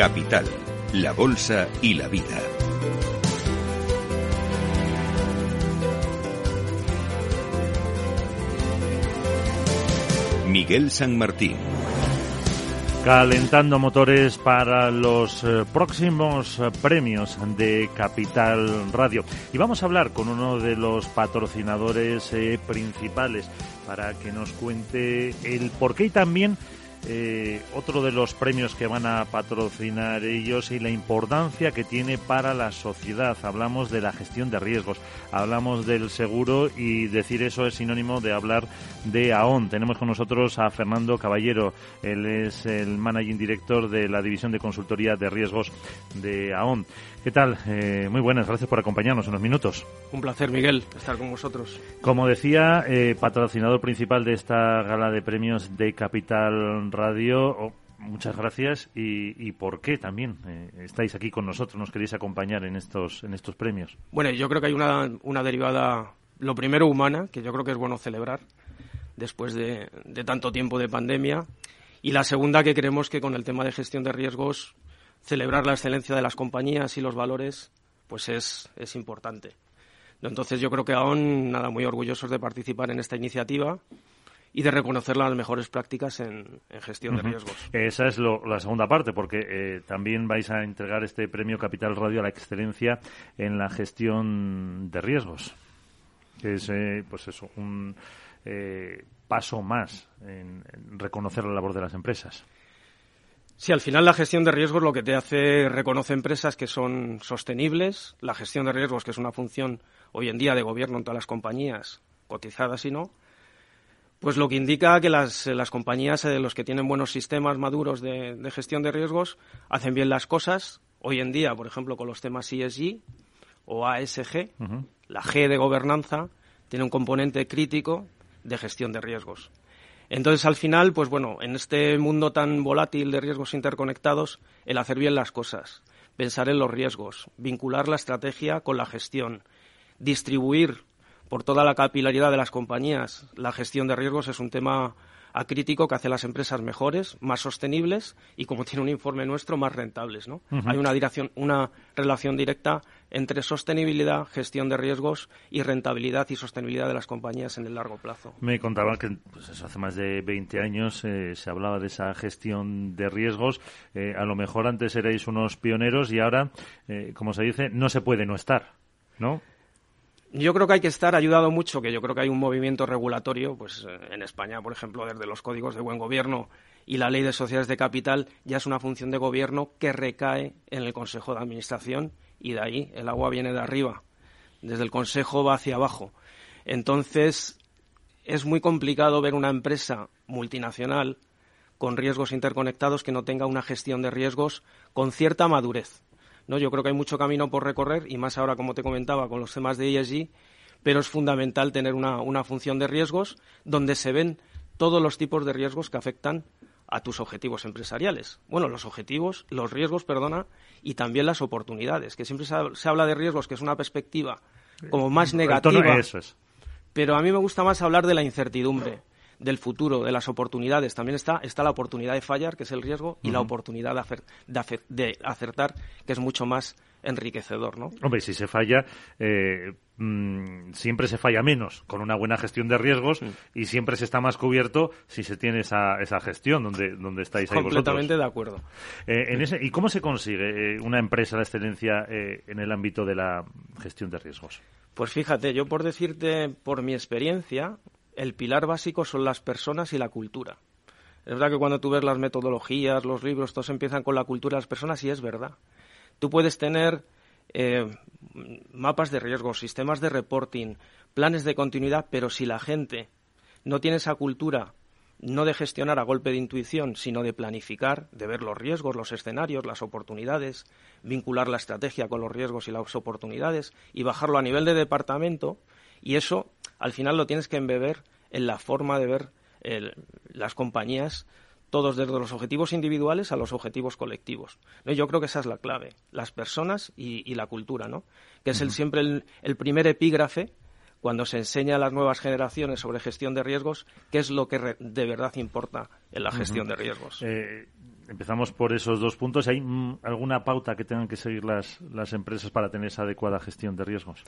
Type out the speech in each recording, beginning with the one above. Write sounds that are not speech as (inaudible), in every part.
Capital, la Bolsa y la Vida. Miguel San Martín. Calentando motores para los eh, próximos eh, premios de Capital Radio. Y vamos a hablar con uno de los patrocinadores eh, principales para que nos cuente el por qué y también eh, otro de los premios que van a patrocinar ellos y la importancia que tiene para la sociedad. Hablamos de la gestión de riesgos, hablamos del seguro y decir eso es sinónimo de hablar de AON. Tenemos con nosotros a Fernando Caballero, él es el managing director de la división de consultoría de riesgos de AON. ¿Qué tal? Eh, muy buenas, gracias por acompañarnos unos minutos. Un placer, Miguel, estar con vosotros. Como decía, eh, patrocinador principal de esta gala de premios de Capital Radio. Oh, muchas gracias y, por qué también eh, estáis aquí con nosotros, nos queréis acompañar en estos, en estos premios. Bueno, yo creo que hay una, una derivada, lo primero humana, que yo creo que es bueno celebrar después de, de tanto tiempo de pandemia. Y la segunda, que creemos que con el tema de gestión de riesgos celebrar la excelencia de las compañías y los valores, pues es, es importante. Entonces yo creo que aún nada muy orgullosos de participar en esta iniciativa y de reconocer las mejores prácticas en, gestión de riesgos. Esa es la segunda parte, porque eh, también vais a entregar este premio Capital Radio a la excelencia en la gestión de riesgos. Que es, eh, pues eso, un eh, paso más en reconocer la labor de las empresas. Sí, al final la gestión de riesgos lo que te hace reconoce empresas que son sostenibles, la gestión de riesgos que es una función hoy en día de gobierno en todas las compañías, cotizadas y no, pues lo que indica que las, las compañías, eh, los que tienen buenos sistemas maduros de, gestión de riesgos, hacen bien las cosas. Hoy en día, por ejemplo, con los temas ESG o ASG, la G de gobernanza tiene un componente crítico de gestión de riesgos. Entonces, al final, pues bueno, en este mundo tan volátil de riesgos interconectados, el hacer bien las cosas, pensar en los riesgos, vincular la estrategia con la gestión, distribuir por toda la capilaridad de las compañías la gestión de riesgos es un tema a crítico que hace las empresas mejores, más sostenibles y, como (laughs) tiene un informe nuestro, más rentables. ¿no? Hay una, dirección, una relación directa entre sostenibilidad, gestión de riesgos y rentabilidad y sostenibilidad de las compañías en el largo plazo. Me contaba que pues hace más de 20 años eh, se hablaba de esa gestión de riesgos. Eh, a lo mejor antes erais unos pioneros y ahora, eh, como se dice, no se puede no estar, ¿no? Yo creo que hay que estar ayudado mucho, que yo creo que hay un movimiento regulatorio, pues eh, en España, por ejemplo, desde los códigos de buen gobierno y la ley de sociedades de capital, ya es una función de gobierno que recae en el Consejo de Administración y de ahí el agua viene de arriba, desde el Consejo va hacia abajo. Entonces, es muy complicado ver una empresa multinacional con riesgos interconectados que no tenga una gestión de riesgos con cierta madurez. ¿No? Yo creo que hay mucho camino por recorrer y más ahora, como te comentaba, con los temas de ESG, pero es fundamental tener una, una función de riesgos donde se ven todos los tipos de riesgos que afectan a tus objetivos empresariales. Bueno, los objetivos, los riesgos, perdona, y también las oportunidades, que siempre se, habla de riesgos, que es una perspectiva como más negativa. Eso es. Pero a mí me gusta más hablar de la incertidumbre del futuro, de las oportunidades. También está, está la oportunidad de fallar, que es el riesgo, y la oportunidad de, acertar, que es mucho más enriquecedor, ¿no? Hombre, si se falla, eh, mm, siempre se falla menos con una buena gestión de riesgos y siempre se está más cubierto si se tiene esa, esa gestión donde, donde estáis ahí Completamente de acuerdo. Eh, en ese, ¿Y cómo se consigue eh, una empresa de excelencia en el ámbito de la gestión de riesgos? Pues fíjate, yo por decirte, por mi experiencia, el pilar básico son las personas y la cultura. Es verdad que cuando tú ves las metodologías, los libros, todos empiezan con la cultura de las personas y es verdad. Tú puedes tener eh, mapas de riesgo, sistemas de reporting, planes de continuidad, pero si la gente no tiene esa cultura, no de gestionar a golpe de intuición, sino de planificar, de ver los riesgos, los escenarios, las oportunidades, vincular la estrategia con los riesgos y las oportunidades y bajarlo a nivel de departamento, y eso al final lo tienes que embeber en la forma de ver las compañías todos desde los objetivos individuales a los objetivos colectivos. Yo creo que esa es la clave, las personas y, la cultura, ¿no? que es el, siempre el, primer epígrafe cuando se enseña a las nuevas generaciones sobre gestión de riesgos, qué es lo que de verdad importa en la gestión de riesgos. Eh, empezamos por esos dos puntos. ¿Hay mm, alguna pauta que tengan que seguir las, las empresas para tener esa adecuada gestión de riesgos?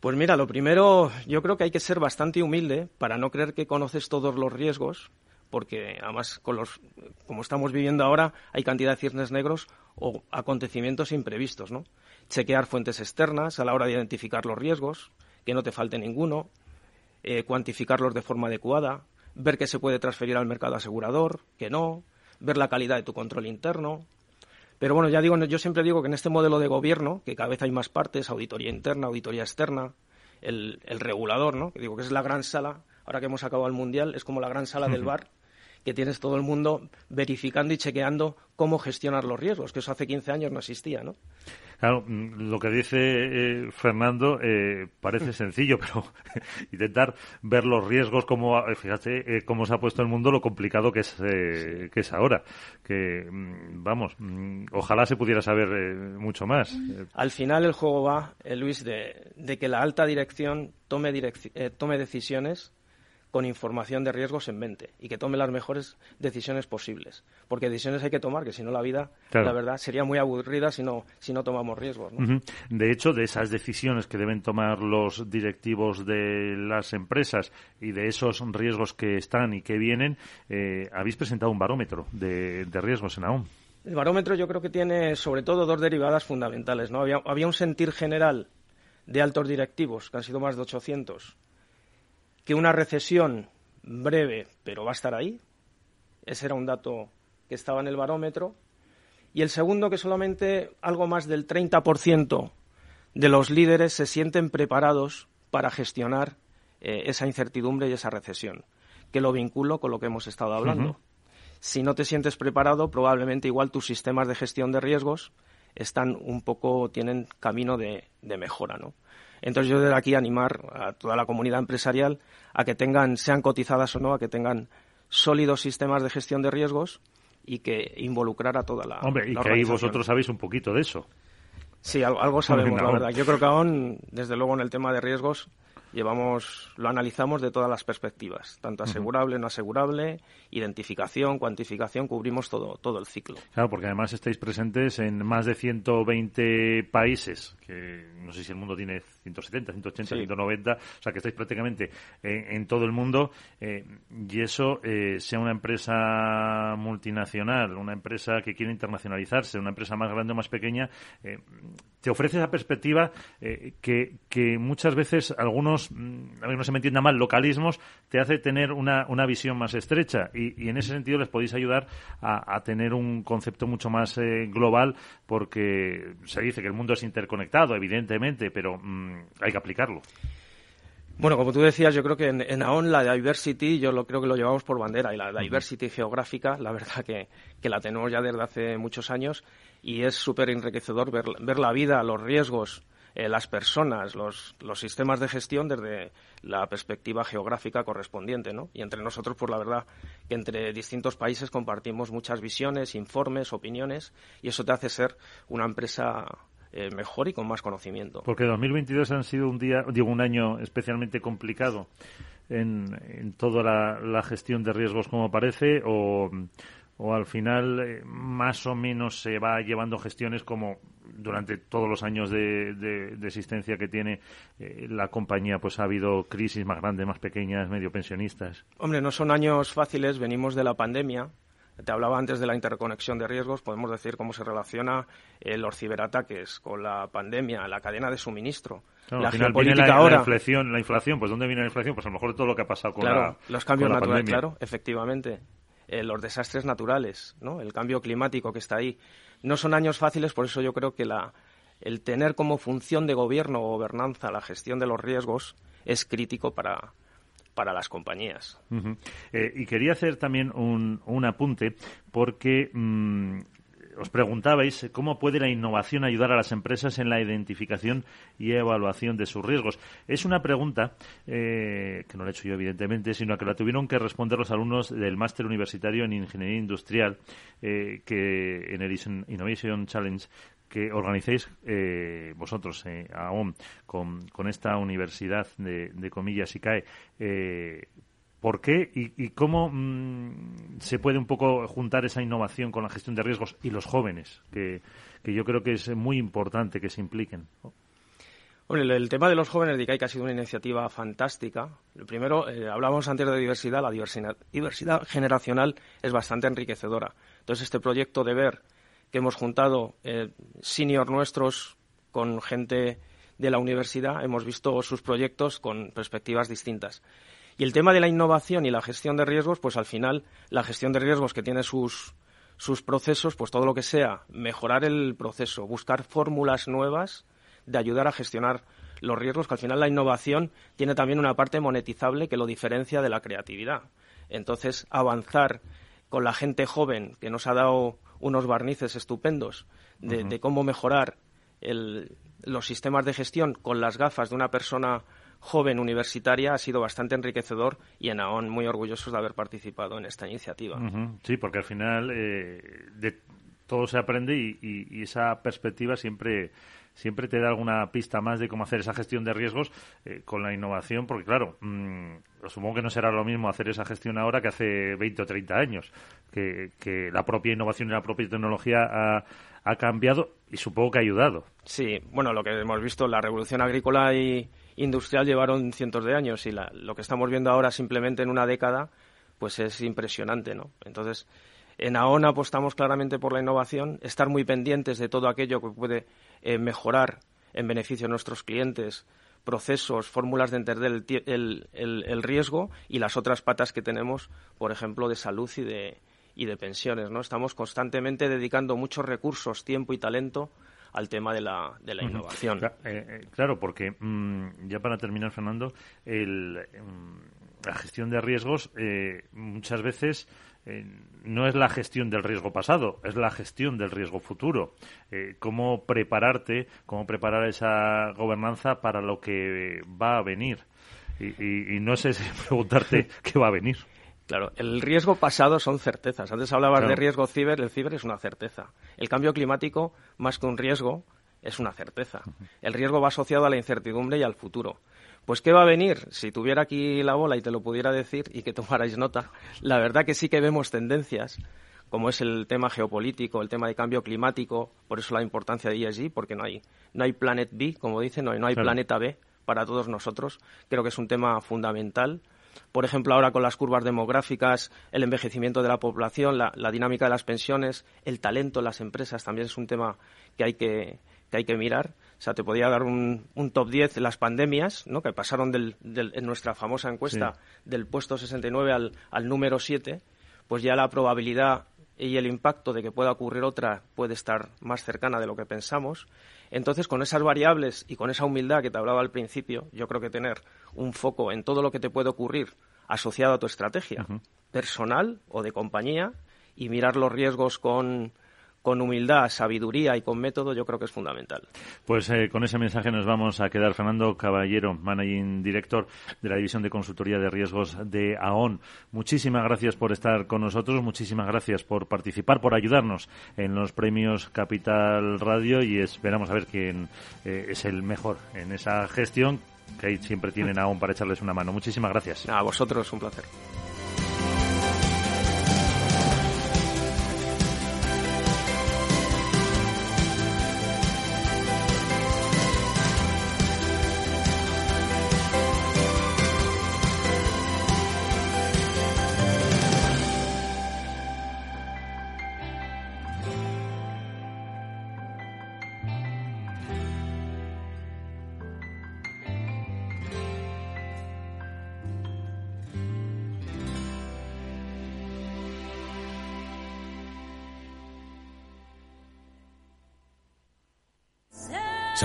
Pues mira, lo primero, yo creo que hay que ser bastante humilde para no creer que conoces todos los riesgos, porque además, con los, como estamos viviendo ahora, hay cantidad de cisnes negros o acontecimientos imprevistos, ¿no? Chequear fuentes externas a la hora de identificar los riesgos, que no te falte ninguno, eh, cuantificarlos de forma adecuada, ver que se puede transferir al mercado asegurador, que no, ver la calidad de tu control interno. Pero bueno, ya digo, yo siempre digo que en este modelo de gobierno, que cada vez hay más partes, auditoría interna, auditoría externa, el, el regulador, ¿no? Que digo que es la gran sala, ahora que hemos acabado el mundial, es como la gran sala del bar, que tienes todo el mundo verificando y chequeando cómo gestionar los riesgos, que eso hace 15 años no existía, ¿no? Claro, mm, lo que dice eh, Fernando eh, parece sencillo, (laughs) pero intentar ver los riesgos, como eh, fíjate cómo se ha puesto el mundo, lo complicado que es que es ahora. Que mm, vamos, mm, ojalá se pudiera saber mucho más. Al final el juego va, Luis, de, de, que la alta dirección tome, tome decisiones con información de riesgos en mente y que tome las mejores decisiones posibles. Porque decisiones hay que tomar, que si no la vida, la verdad, sería muy aburrida si no, si no tomamos riesgos. De hecho, de esas decisiones que deben tomar los directivos de las empresas y de esos riesgos que están y que vienen, eh, habéis presentado un barómetro de, riesgos en AOM. El barómetro yo creo que tiene sobre todo dos derivadas fundamentales. ¿no? Había, había un sentir general de altos directivos, que han sido más de 800, que una recesión breve, pero va a estar ahí. Ese era un dato que estaba en el barómetro. Y el segundo, que solamente algo más del 30% de los líderes se sienten preparados para gestionar eh, esa incertidumbre y esa recesión, que lo vinculo con lo que hemos estado hablando. Si no te sientes preparado, probablemente igual tus sistemas de gestión de riesgos están un poco, tienen camino de, de mejora, ¿no? Entonces yo desde aquí animar a toda la comunidad empresarial a que tengan, sean cotizadas o no, a que tengan sólidos sistemas de gestión de riesgos y que involucrar a toda la. Hombre, y que ahí vosotros sabéis un poquito de eso. Sí, algo, sabemos, la (laughs) verdad. Yo creo que aún, desde luego, en el tema de riesgos, llevamos, lo analizamos de todas las perspectivas, tanto asegurable, no asegurable, identificación, cuantificación, cubrimos todo, todo el ciclo. Claro, porque además estáis presentes en más de 120 países, que no sé si el mundo tiene 170, 180, 190, o sea que estáis prácticamente en, todo el mundo, eh, y eso, eh, sea una empresa multinacional, una empresa que quiere internacionalizarse, una empresa más grande o más pequeña, eh, te ofrece esa perspectiva que, que muchas veces algunos Mm, a ver, no se me entienda mal, localismos, te hace tener una, una visión más estrecha y, en ese sentido les podéis ayudar a, tener un concepto mucho más eh, global porque se dice que el mundo es interconectado, evidentemente, pero mm, hay que aplicarlo. Bueno, como tú decías, yo creo que en, en AON la diversity, yo lo creo que lo llevamos por bandera, y la diversity geográfica, la verdad que, que la tenemos ya desde hace muchos años, y es súper enriquecedor ver, ver la vida, los riesgos, eh, las personas, los, los, sistemas de gestión desde la perspectiva geográfica correspondiente, ¿no? Y entre nosotros, por la verdad, que entre distintos países compartimos muchas visiones, informes, opiniones, y eso te hace ser una empresa eh, mejor y con más conocimiento. Porque 2022 han sido un día, digo, un año especialmente complicado en, en toda la, la, gestión de riesgos, como parece, o o al final eh, más o menos se va llevando gestiones como durante todos los años de, existencia que tiene eh, la compañía, pues ha habido crisis más grandes, más pequeñas, medio pensionistas. Hombre, no son años fáciles, venimos de la pandemia. Te hablaba antes de la interconexión de riesgos, podemos decir cómo se relaciona eh, los ciberataques con la pandemia, la cadena de suministro. la geopolítica ahora. La inflación, la inflación, pues ¿dónde viene la inflación? Pues a lo mejor todo lo que ha pasado con claro, la los cambios naturales, claro, efectivamente. Eh, los desastres naturales, ¿no? el cambio climático que está ahí. No son años fáciles, por eso yo creo que la, el tener como función de gobierno o gobernanza la gestión de los riesgos es crítico para, para las compañías. Eh, y quería hacer también un, un apunte porque mm, os preguntabais cómo puede la innovación ayudar a las empresas en la identificación y evaluación de sus riesgos. Es una pregunta eh, que no la he hecho yo, evidentemente, sino que la tuvieron que responder los alumnos del máster universitario en Ingeniería Industrial eh, que en el Innovation Challenge que organicéis eh, vosotros, AOM, con, esta universidad de, de comillas ICAE, ¿Por qué y, cómo mm, se puede un poco juntar esa innovación con la gestión de riesgos y los jóvenes, que, que yo creo que es muy importante que se impliquen? El, tema de los jóvenes de ICAIC ha sido una iniciativa fantástica. Lo primero, eh, hablábamos antes de diversidad, la diversidad, generacional es bastante enriquecedora. Entonces, este proyecto de ver que hemos juntado eh, senior nuestros con gente de la universidad, hemos visto sus proyectos con perspectivas distintas. Y el tema de la innovación y la gestión de riesgos, pues al final la gestión de riesgos que tiene sus, sus procesos, pues todo lo que sea mejorar el proceso, buscar fórmulas nuevas de ayudar a gestionar los riesgos, que al final la innovación tiene también una parte monetizable que lo diferencia de la creatividad. Entonces, avanzar con la gente joven que nos ha dado unos barnices estupendos de, cómo mejorar los sistemas de gestión con las gafas de una persona joven universitaria ha sido bastante enriquecedor y en AON muy orgullosos de haber participado en esta iniciativa. Sí, porque al final eh, de todo se aprende y, esa perspectiva siempre siempre te da alguna pista más de cómo hacer esa gestión de riesgos eh, con la innovación, porque claro, mm, supongo que no será lo mismo hacer esa gestión ahora que hace 20 o 30 años, que, la propia innovación y la propia tecnología ha, ha cambiado y supongo que ha ayudado. Sí, bueno, lo que hemos visto, la revolución agrícola y industrial llevaron cientos de años y lo que estamos viendo ahora simplemente en una década, pues es impresionante, ¿no? Entonces, en AON apostamos claramente por la innovación, estar muy pendientes de todo aquello que puede eh, mejorar en beneficio de nuestros clientes, procesos, fórmulas de entender el, riesgo y las otras patas que tenemos, por ejemplo, de salud y de, y de pensiones. ¿no? Estamos constantemente dedicando muchos recursos, tiempo y talento al tema de la, de la innovación. Eh, eh, claro, porque mm, ya para terminar, Fernando, el, mm, la gestión de riesgos eh, muchas veces no es la gestión del riesgo pasado, es la gestión del riesgo futuro. cómo prepararte, cómo preparar esa gobernanza para lo que va a venir. Y, y no sé (laughs) preguntarte qué va a venir. Claro, el riesgo pasado son certezas. Antes hablabas de riesgo ciber, el ciber es una certeza. El cambio climático, más que un riesgo, es una certeza. El riesgo va asociado a la incertidumbre y al futuro. Pues, ¿qué va a venir? Si tuviera aquí la bola y te lo pudiera decir y que tomarais nota, la verdad que sí que vemos tendencias, como es el tema geopolítico, el tema de cambio climático, por eso la importancia de ESG, porque no hay, no hay Planet B, como dicen, no hay, no hay planeta B para todos nosotros. Creo que es un tema fundamental por ejemplo, ahora con las curvas demográficas, el envejecimiento de la población, la, dinámica de las pensiones, el talento en las empresas también es un tema que hay que, hay que mirar. O sea, te podía dar un, top 10 las pandemias, ¿no? que pasaron en nuestra famosa encuesta del puesto 69 al, al número 7, pues ya la probabilidad y el impacto de que pueda ocurrir otra puede estar más cercana de lo que pensamos. Entonces, con esas variables y con esa humildad que te hablaba al principio, yo creo que tener un foco en todo lo que te puede ocurrir asociado a tu estrategia personal o de compañía y mirar los riesgos con, con humildad, sabiduría y con método, yo creo que es fundamental. Pues eh, con ese mensaje nos vamos a quedar. Fernando Caballero, Managing Director de la División de Consultoría de Riesgos de AON. Muchísimas gracias por estar con nosotros, muchísimas gracias por participar, por ayudarnos en los premios Capital Radio y esperamos a ver quién eh, es el mejor en esa gestión que ahí siempre tienen AON para echarles una mano. Muchísimas gracias. A vosotros, un placer.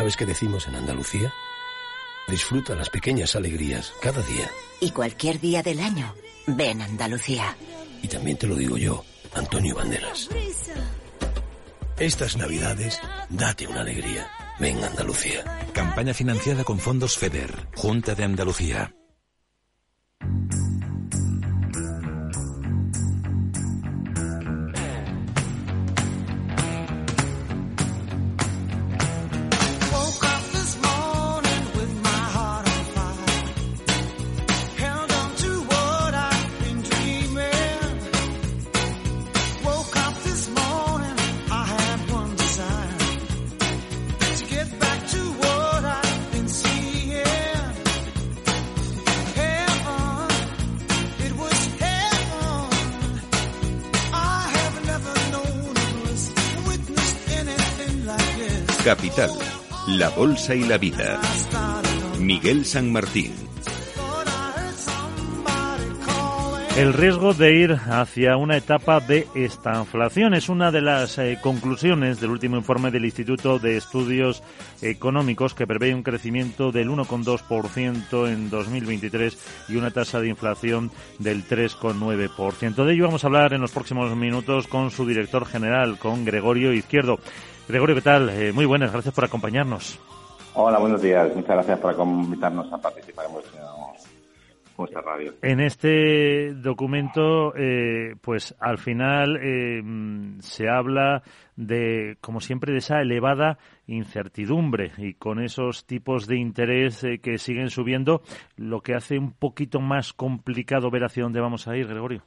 ¿Sabes qué decimos en Andalucía? Disfruta las pequeñas alegrías cada día. Y cualquier día del año, ven Andalucía. Y también te lo digo yo, Antonio Banderas. Estas navidades, date una alegría. Ven Andalucía. Campaña financiada con fondos FEDER, Junta de Andalucía. Capital, la Bolsa y la Vida. Miguel San Martín. El riesgo de ir hacia una etapa de estanflación es una de las eh, conclusiones del último informe del Instituto de Estudios Económicos que prevé un crecimiento del 1,2% en 2023 y una tasa de inflación del 3,9%. De ello vamos a hablar en los próximos minutos con su director general, con Gregorio Izquierdo. Gregorio, ¿qué tal? Eh, muy buenas, gracias por acompañarnos. Hola, buenos días. Muchas gracias por invitarnos a participar en vuestro Radio. En este documento, eh, pues al final eh, se habla de, como siempre, de esa elevada incertidumbre y con esos tipos de interés eh, que siguen subiendo, lo que hace un poquito más complicado ver hacia dónde vamos a ir, Gregorio.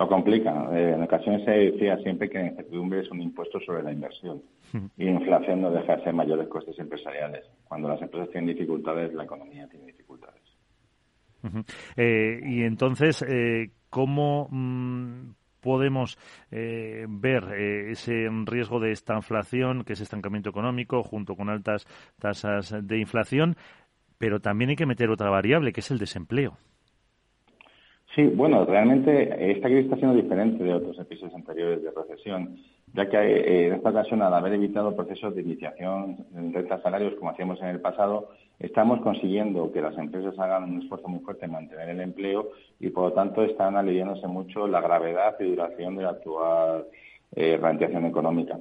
Lo complica. en ocasiones se decía siempre que la incertidumbre es un impuesto sobre la inversión y la inflación no deja de ser mayores costes empresariales. Cuando las empresas tienen dificultades, la economía tiene dificultades. Eh, y entonces, eh, ¿cómo mm, podemos eh, ver ese riesgo de esta inflación, que es estancamiento económico, junto con altas tasas de inflación? Pero también hay que meter otra variable, que es el desempleo. Sí, bueno, realmente esta crisis está siendo diferente de otros episodios anteriores de recesión, ya que en esta ocasión, al haber evitado procesos de iniciación en rentas salarios como hacíamos en el pasado, estamos consiguiendo que las empresas hagan un esfuerzo muy fuerte en mantener el empleo y, por lo tanto, están aliviándose mucho la gravedad y duración de la actual eh, económica.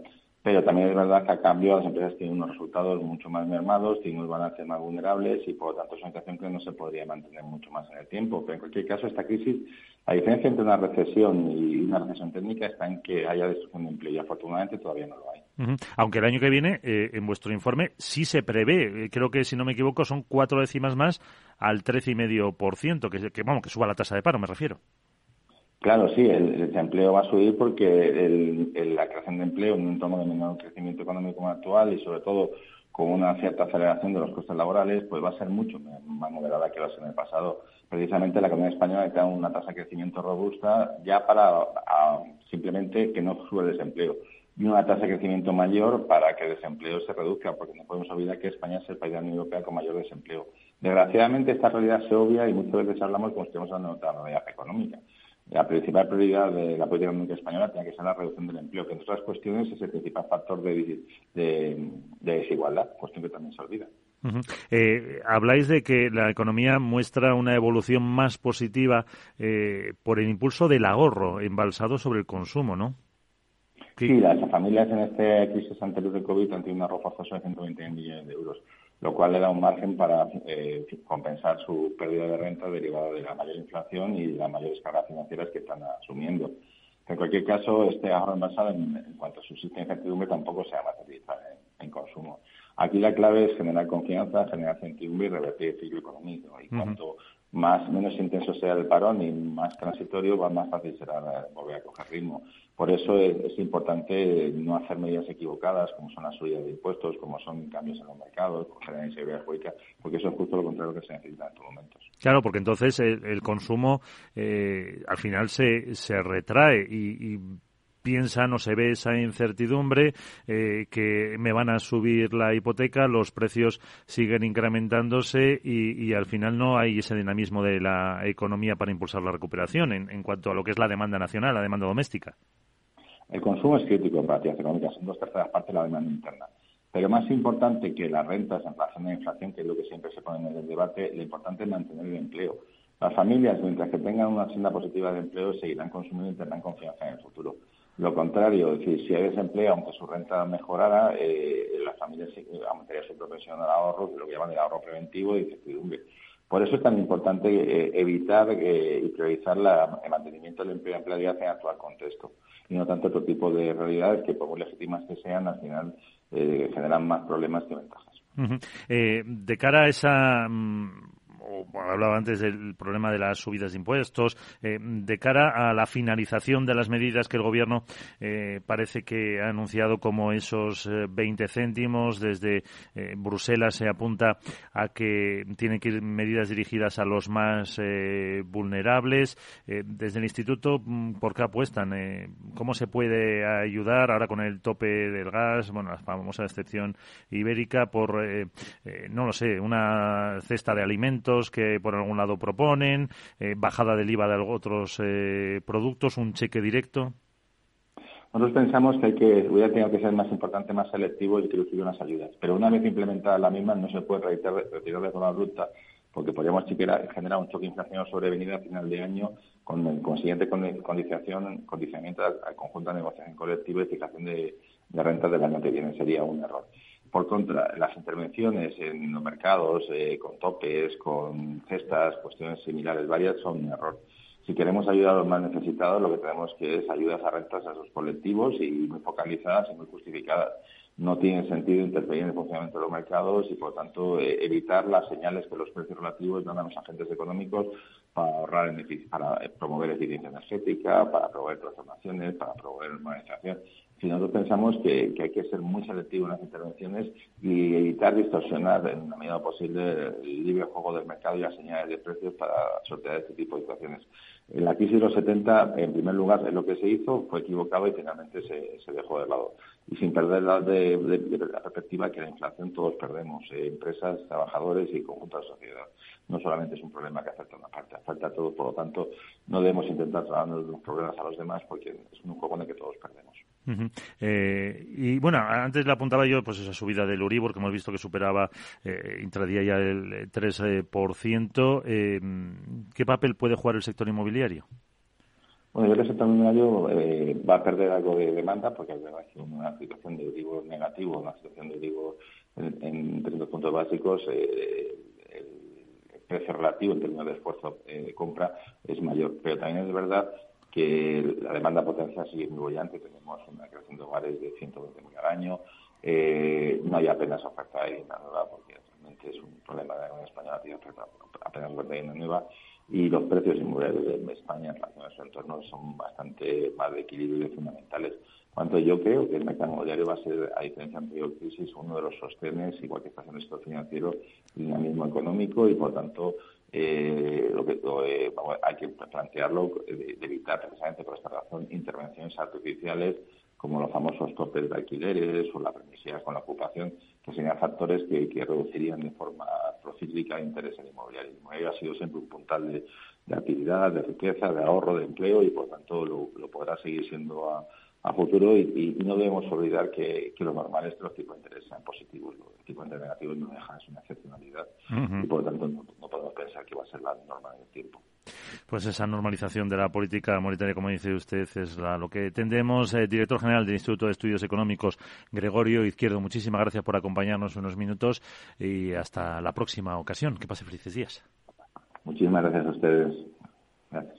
Pero también es verdad que a cambio las empresas tienen unos resultados mucho más mermados, tienen unos balances más vulnerables y por lo tanto es una situación que no se podría mantener mucho más en el tiempo. Pero en cualquier caso, esta crisis, la diferencia entre una recesión y una recesión técnica está en que haya destrucción de empleo y afortunadamente todavía no lo hay. Aunque el año que viene, eh, en vuestro informe, sí se prevé, eh, creo que si no me equivoco, son cuatro décimas más al 13,5%, que, que, vamos, que suba la tasa de paro, me refiero. Claro, sí, el, desempleo va a subir porque la creación de empleo en un entorno de menor crecimiento económico actual y sobre todo con una cierta aceleración de los costes laborales, pues va a ser mucho más moderada que lo en el pasado. Precisamente la economía española necesita una tasa de crecimiento robusta ya para simplemente que no suba el desempleo y una tasa de crecimiento mayor para que el desempleo se reduzca, porque no podemos olvidar que España es el país de la Unión Europea con mayor desempleo. Desgraciadamente esta realidad se obvia y muchas veces hablamos como si estuviéramos hablando de otra realidad económica la principal prioridad de la política económica española tiene que ser la reducción del empleo, que en otras cuestiones es el principal factor de, desigualdad, cuestión que también se olvida. Eh, habláis de que la economía muestra una evolución más positiva eh, por el impulso del ahorro embalsado sobre el consumo, ¿no? Sí, las familias en esta crisis anterior de COVID han tenido un ahorro forzoso de 120 millones de euros lo cual le da un margen para eh, compensar su pérdida de renta derivada de la mayor inflación y las mayores cargas financieras que están asumiendo. En cualquier caso, este ahorro envasado, en, en cuanto a subsiste incertidumbre, tampoco se va a materializar en, consumo. Aquí la clave es generar confianza, generar certidumbre y revertir el ciclo económico. Y cuanto más menos intenso sea el parón y más transitorio, va más fácil será volver a coger ritmo. Por eso es, importante no hacer medidas equivocadas, como son las subidas de impuestos, como son cambios en los mercados, generar inseguridad jurídica, porque eso es justo lo contrario que se necesita en estos momentos. Claro, porque entonces el, consumo eh, al final se, se retrae y, y piensan o se ve esa incertidumbre eh, que me van a subir la hipoteca, los precios siguen incrementándose y, al final no hay ese dinamismo de la economía para impulsar la recuperación en, cuanto a lo que es la demanda nacional, la demanda doméstica. El consumo es crítico en prácticas económicas, son dos terceras partes de la demanda interna. Pero más importante que las rentas, inflación e inflación, que es lo que siempre se pone en el debate, lo importante es mantener el empleo. Las familias, mientras que tengan una senda positiva de empleo, seguirán consumiendo y tendrán confianza en el futuro. Lo contrario, es decir, si hay desempleo, aunque su renta mejorara, eh, las familias aumentaría su propensión al ahorro, lo que llaman el ahorro preventivo de incertidumbre. Por eso es tan importante eh, evitar eh, y priorizar el mantenimiento del empleo y empleabilidad en el actual contexto, y no tanto otro tipo de realidades que, por muy legítimas que sean, al final generan más problemas que ventajas. de cara a esa mm, hablaba antes del problema de las subidas de impuestos, de cara a la finalización de las medidas que el Gobierno parece que ha anunciado como esos 20 céntimos, desde Bruselas se apunta a que tienen que ir medidas dirigidas a los más vulnerables. desde el Instituto, mm, ¿por qué apuestan? ¿Cómo se puede ayudar ahora con el tope del gas? Bueno, la famosa excepción ibérica por, eh, eh, no lo sé, una cesta de alimentos que por algún lado proponen, eh, bajada del IVA de otros productos, un cheque directo. Nosotros pensamos que hay que, hubiera tenido que ser más importante, más selectivo y que recibir unas ayudas. Pero una vez implementada la misma, no se puede retirar, retirar de forma bruta porque podríamos generar un choque inflacionario sobrevenida a final de año con el consiguiente condicionamiento al conjunto de negociación colectiva y fijación de, de rentas del año que viene. Sería un error. Por contra, las intervenciones en los mercados eh, con topes, con cestas, cuestiones similares varias son un error. Si queremos ayudar a los más necesitados, lo que tenemos que es ayudas a rentas a esos colectivos y muy focalizadas y muy justificadas no tiene sentido interferir en el funcionamiento de los mercados y, por tanto, eh, evitar las señales que los precios relativos dan a los agentes económicos para ahorrar para eh, promover eficiencia energética, para promover transformaciones, para promover normalización. Si nosotros pensamos que, hay que ser muy selectivo en las intervenciones y evitar distorsionar en la medida posible el libre juego del mercado y las señales de precios para sortear este tipo de situaciones. En la crisis de los 70, en primer lugar, lo que se hizo fue equivocado y finalmente se, dejó de lado. Y sin perder la, de, la perspectiva que la inflación todos perdemos, eh, empresas, trabajadores y conjunto de la sociedad. No solamente es un problema que afecta a una parte, afecta a todos. Por lo tanto, no debemos intentar trasladarnos los problemas a los demás porque es un el que todos perdemos. Eh, y bueno, antes le apuntaba yo pues esa subida del Uribor, que hemos visto que superaba eh, intradía ya el 3%. Eh, ¿Qué papel puede jugar el sector inmobiliario? Bueno, yo creo que el sector inmobiliario eh, va a perder algo de demanda porque hay una situación de Uribor negativo, una situación de Uribor en, en términos puntos básicos. el precio relativo en términos de esfuerzo de compra es mayor. Pero también es verdad que la demanda potencial sigue muy bollante, tenemos una creación de hogares de 120.000 al año, eh, no hay apenas oferta de vivienda nueva porque realmente es un problema de la española tiene oferta apenas oferta de vivienda nueva. Y los precios inmobiliarios de España en relación a su entorno son bastante más de equilibrio y fundamentales. Cuanto yo creo que el mercado inmobiliario va a ser, a diferencia anterior crisis, uno de los sostenes, igual que está en el sector financiero, dinamismo económico y, por tanto, eh, lo que eh, hay que plantearlo de, evitar precisamente por esta razón intervenciones artificiales como los famosos topes de alquileres o la permisividad con la ocupación, que serían factores que, reducirían de forma procíclica el interés en inmobiliario. El inmobiliario ha sido siempre un puntal de, actividad, de riqueza, de ahorro, de empleo y por tanto lo, lo podrá seguir siendo a, a futuro y, no debemos olvidar que, lo normal es que los tipos de interés sean positivos. Los tipos de interés negativos no dejan, es una excepcionalidad y por lo tanto no, podemos pensar que va a ser la norma en el tiempo. Pues esa normalización de la política monetaria, como dice usted, es lo que tendemos. Eh, director general del Instituto de Estudios Económicos, Gregorio Izquierdo, muchísimas gracias por acompañarnos unos minutos y hasta la próxima ocasión. Que pase felices días. Muchísimas gracias a ustedes. Gracias.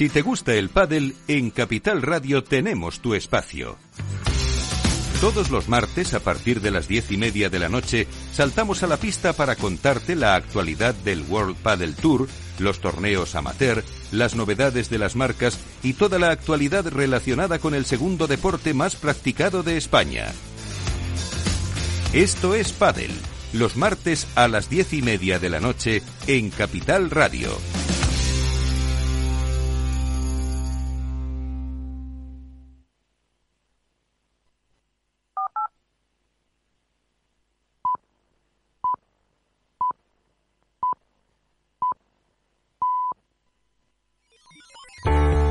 Si te gusta el pádel, en Capital Radio tenemos tu espacio. Todos los martes, a partir de las diez y media de la noche, saltamos a la pista para contarte la actualidad del World Padel Tour, los torneos amateur, las novedades de las marcas y toda la actualidad relacionada con el segundo deporte más practicado de España. Esto es Padel, los martes a las diez y media de la noche en Capital Radio.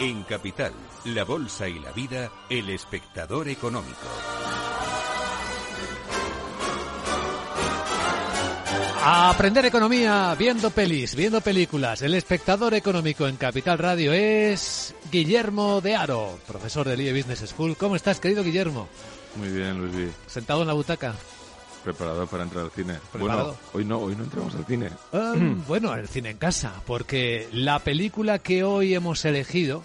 En Capital, la Bolsa y la Vida, el espectador económico. A aprender economía viendo pelis, viendo películas. El espectador económico en Capital Radio es Guillermo de Aro, profesor del IE Business School. ¿Cómo estás, querido Guillermo? Muy bien, Luis. ¿Sentado en la butaca? Preparado para entrar al cine. ¿Preparado? Bueno, hoy no, hoy no entramos al cine. Um, (clears throat) bueno, el cine en casa, porque la película que hoy hemos elegido,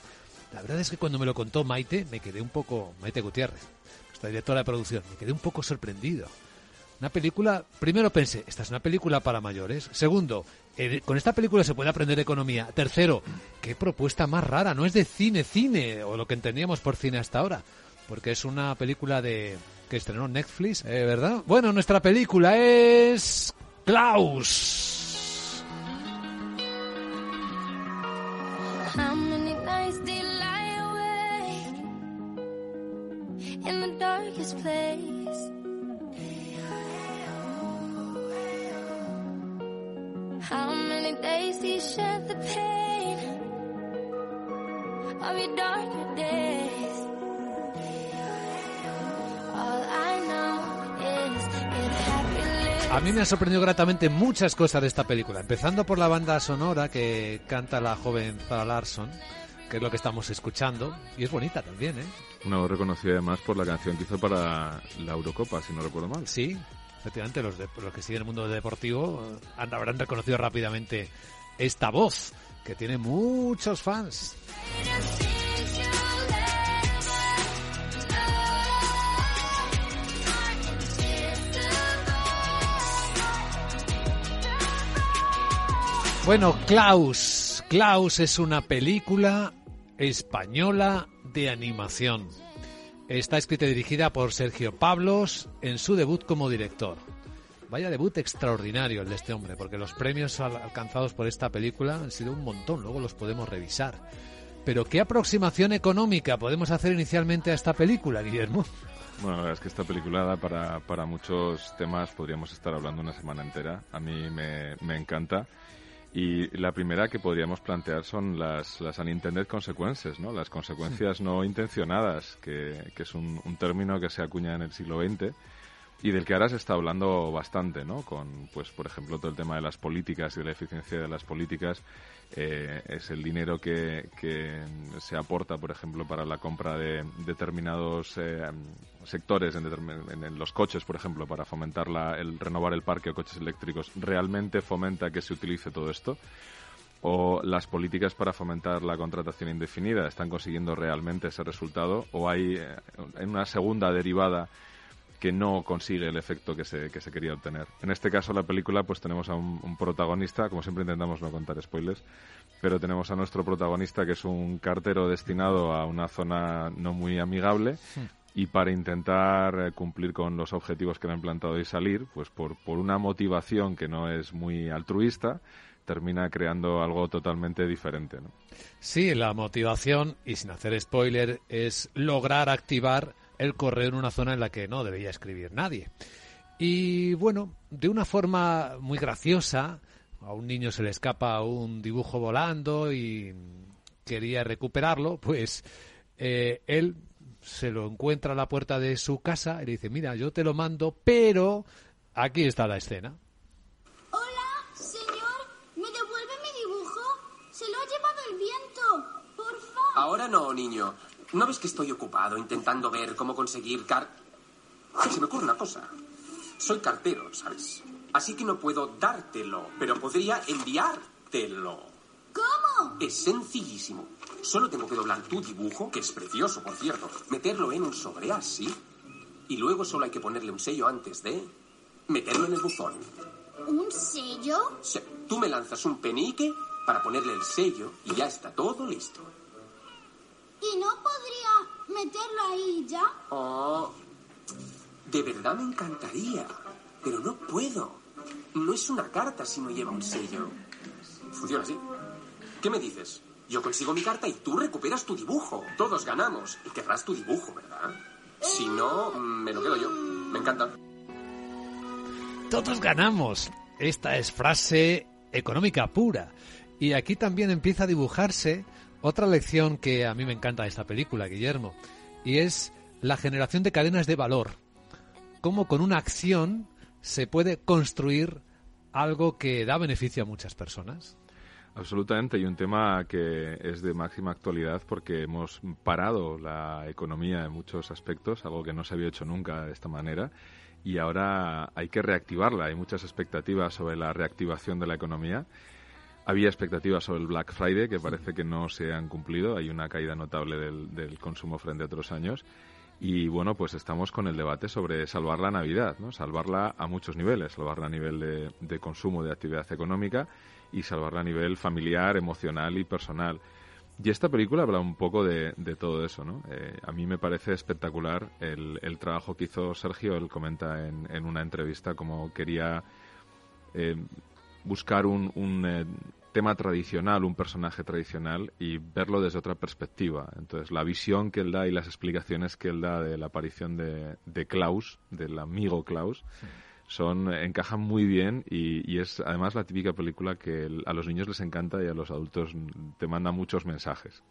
la verdad es que cuando me lo contó Maite, me quedé un poco, Maite Gutiérrez, nuestra directora de producción, me quedé un poco sorprendido. Una película, primero pensé, esta es una película para mayores. Segundo, eh, con esta película se puede aprender economía. Tercero, qué propuesta más rara, no es de cine, cine, o lo que entendíamos por cine hasta ahora, porque es una película de que estrenó Netflix, eh, ¿verdad? Bueno, nuestra película es Klaus. How many days he shed the pain of your darker days? A mí me han sorprendido gratamente muchas cosas de esta película, empezando por la banda sonora que canta la joven Zara Larson, que es lo que estamos escuchando, y es bonita también, ¿eh? Una voz reconocida además por la canción que hizo para la Eurocopa, si no recuerdo mal. Sí, efectivamente, los, de- los que siguen el mundo deportivo eh, han- habrán reconocido rápidamente esta voz, que tiene muchos fans. Bueno, Klaus. Klaus es una película española de animación. Está escrita y dirigida por Sergio Pablos en su debut como director. Vaya debut extraordinario el de este hombre, porque los premios al- alcanzados por esta película han sido un montón, luego los podemos revisar. Pero ¿qué aproximación económica podemos hacer inicialmente a esta película, Guillermo? Bueno, la verdad es que esta película da para, para muchos temas, podríamos estar hablando una semana entera. A mí me, me encanta. Y la primera que podríamos plantear son las, las unintended consequences, ¿no? Las consecuencias no intencionadas, que, que es un, un término que se acuña en el siglo XX y del que ahora se está hablando bastante, ¿no? Con, pues, por ejemplo, todo el tema de las políticas y de la eficiencia de las políticas. eh, es el dinero que, que se aporta, por ejemplo, para la compra de determinados eh, sectores en, determin- en- en los coches, por ejemplo, para fomentar la- el renovar el parque de coches eléctricos. ¿Realmente fomenta que se utilice todo esto? o las políticas para fomentar la contratación indefinida están consiguiendo realmente ese resultado o hay eh, una segunda derivada que no consigue el efecto que se, que se quería obtener. En este caso, la película, pues tenemos a un, un protagonista, como siempre intentamos no contar spoilers, pero tenemos a nuestro protagonista que es un cartero destinado a una zona no muy amigable y para intentar eh, cumplir con los objetivos que le han plantado y salir, pues por, por una motivación que no es muy altruista, termina creando algo totalmente diferente. ¿no? Sí, la motivación, y sin hacer spoiler, es lograr activar el correo en una zona en la que no debía escribir nadie. Y bueno, de una forma muy graciosa, a un niño se le escapa un dibujo volando y quería recuperarlo, pues eh, él se lo encuentra a la puerta de su casa y le dice, mira, yo te lo mando, pero aquí está la escena. Hola, señor. ¿Me devuelve mi dibujo? Se lo ha llevado el viento. Por favor. Ahora no, niño. ¿No ves que estoy ocupado intentando ver cómo conseguir car... Se me ocurre una cosa. Soy cartero, ¿sabes? Así que no puedo dártelo, pero podría enviártelo. ¿Cómo? Es sencillísimo. Solo tengo que doblar tu dibujo, que es precioso, por cierto, meterlo en un sobre así, y luego solo hay que ponerle un sello antes de meterlo en el buzón. ¿Un sello? Sí, tú me lanzas un penique para ponerle el sello y ya está todo listo. ¿Y no podría meterlo ahí ya? Oh, de verdad me encantaría, pero no puedo. No es una carta si no lleva un sello. Funciona así. ¿Qué me dices? Yo consigo mi carta y tú recuperas tu dibujo. Todos ganamos. Y querrás tu dibujo, ¿verdad? Si no, me lo quedo yo. Me encanta. Todos ganamos. Esta es frase económica pura. Y aquí también empieza a dibujarse otra lección que a mí me encanta de esta película, Guillermo, y es la generación de cadenas de valor. Cómo con una acción se puede construir algo que da beneficio a muchas personas. Absolutamente, y un tema que es de máxima actualidad porque hemos parado la economía en muchos aspectos, algo que no se había hecho nunca de esta manera, y ahora hay que reactivarla. Hay muchas expectativas sobre la reactivación de la economía. Había expectativas sobre el Black Friday que parece que no se han cumplido. Hay una caída notable del, consumo frente a otros años. Y bueno, pues estamos con el debate sobre salvar la Navidad, ¿no? Salvarla a muchos niveles, salvarla a nivel de, consumo, de actividad económica y salvarla a nivel familiar, emocional y personal. Y esta película habla un poco de, todo eso, ¿no? Eh, a mí me parece espectacular el, el, trabajo que hizo Sergio. Él comenta en, en una entrevista como quería eh, buscar un, un eh, tema tradicional, un personaje tradicional y verlo desde otra perspectiva. Entonces, la visión que él da y las explicaciones que él da de la aparición de, de Klaus, del amigo Klaus, son encajan muy bien y, y, es además la típica película que a los niños les encanta y a los adultos te manda muchos mensajes.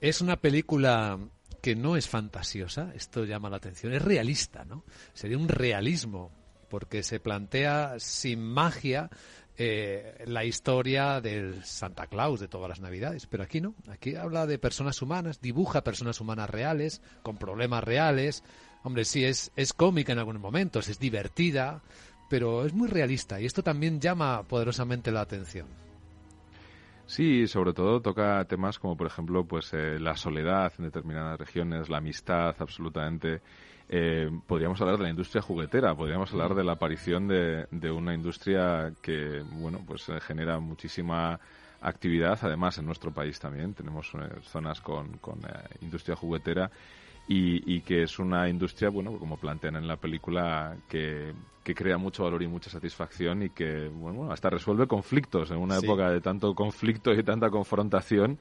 Es una película que no es fantasiosa, esto llama la atención, es realista, ¿no? Sería un realismo porque se plantea sin magia eh, la historia del Santa Claus de todas las Navidades, pero aquí no, aquí habla de personas humanas, dibuja personas humanas reales, con problemas reales, Hombre, sí, es, es cómica en algunos momentos, es divertida, pero es muy realista. Y esto también llama poderosamente la atención. Sí, sobre todo toca temas como, por ejemplo, pues eh, la soledad en determinadas regiones, la amistad, absolutamente. Eh, podríamos hablar de la industria juguetera, podríamos hablar de la aparición de, de una industria que, bueno, pues eh, genera muchísima actividad. Además, en nuestro país también tenemos eh, zonas con, con eh, industria juguetera y, y, que es una industria, bueno, como plantean en la película, que, que crea mucho valor y mucha satisfacción y que, bueno, hasta resuelve conflictos en una sí. época de tanto conflicto y tanta confrontación.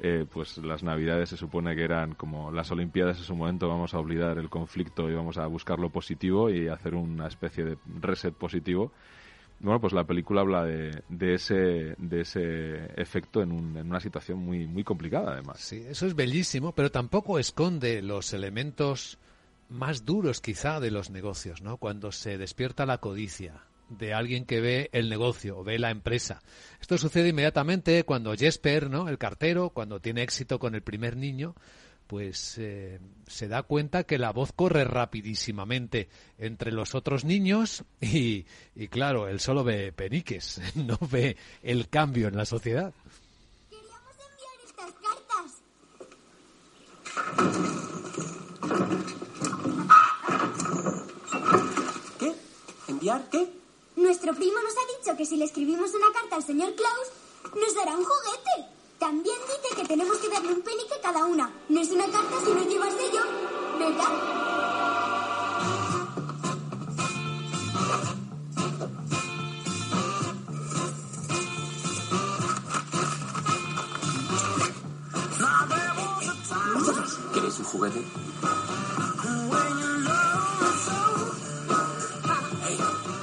Eh, pues las navidades se supone que eran como las olimpiadas en su momento vamos a olvidar el conflicto y vamos a buscar lo positivo y hacer una especie de reset positivo bueno, pues la película habla de, de, ese, de ese efecto en, un, en, una situación muy, muy complicada, además. Sí, eso es bellísimo, pero tampoco esconde los elementos más duros, quizá, de los negocios, ¿no? Cuando se despierta la codicia de alguien que ve el negocio o ve la empresa. Esto sucede inmediatamente cuando Jesper, ¿no? El cartero, cuando tiene éxito con el primer niño, pues eh, se da cuenta que la voz corre rapidísimamente entre los otros niños y, y, claro, él solo ve peniques, (laughs) no ve el cambio en la sociedad. Queríamos enviar estas cartas. ¿Qué? ¿Enviar qué? Nuestro primo nos ha dicho que si le escribimos una carta al señor Klaus, nos dará un juguete. También dice que tenemos que darle un penique cada una. No es una carta si no lleva sello, ¿verdad? ¿Queréis un juguete?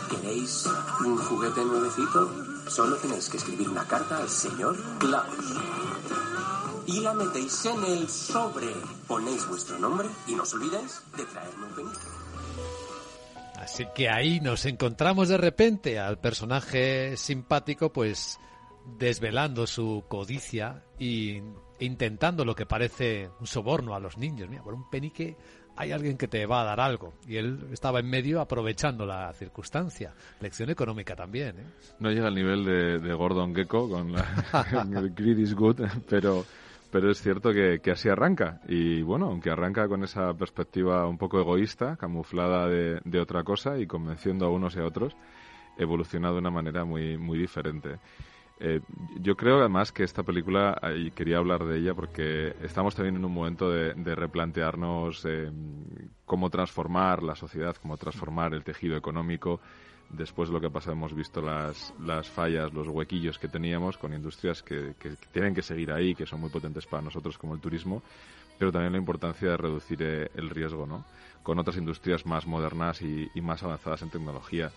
¿Queréis un juguete nuevecito? Solo tenéis que escribir una carta al señor Klaus. Y la metéis en el sobre. Ponéis vuestro nombre y no os olvidéis de traerme un penique. Así que ahí nos encontramos de repente al personaje simpático, pues desvelando su codicia y intentando lo que parece un soborno a los niños. Mira, por un penique hay alguien que te va a dar algo. Y él estaba en medio aprovechando la circunstancia. Lección económica también. ¿eh? No llega al nivel de, Gordon Gecko con, la, (laughs) el Greed is Good, pero, pero es cierto que, que, así arranca. Y bueno, aunque arranca con esa perspectiva un poco egoísta, camuflada de, de otra cosa y convenciendo a unos y a otros, evoluciona de una manera muy, muy diferente. Eh, yo creo además que esta película, y quería hablar de ella porque estamos también en un momento de, replantearnos eh, cómo transformar la sociedad, cómo transformar el tejido económico. Después de lo que ha pasado hemos visto las, las fallas, los huequillos que teníamos con industrias que, tienen que seguir ahí, que son muy potentes para nosotros como el turismo, pero también la importancia de reducir eh, el riesgo, ¿no? Con otras industrias más modernas y más avanzadas en tecnología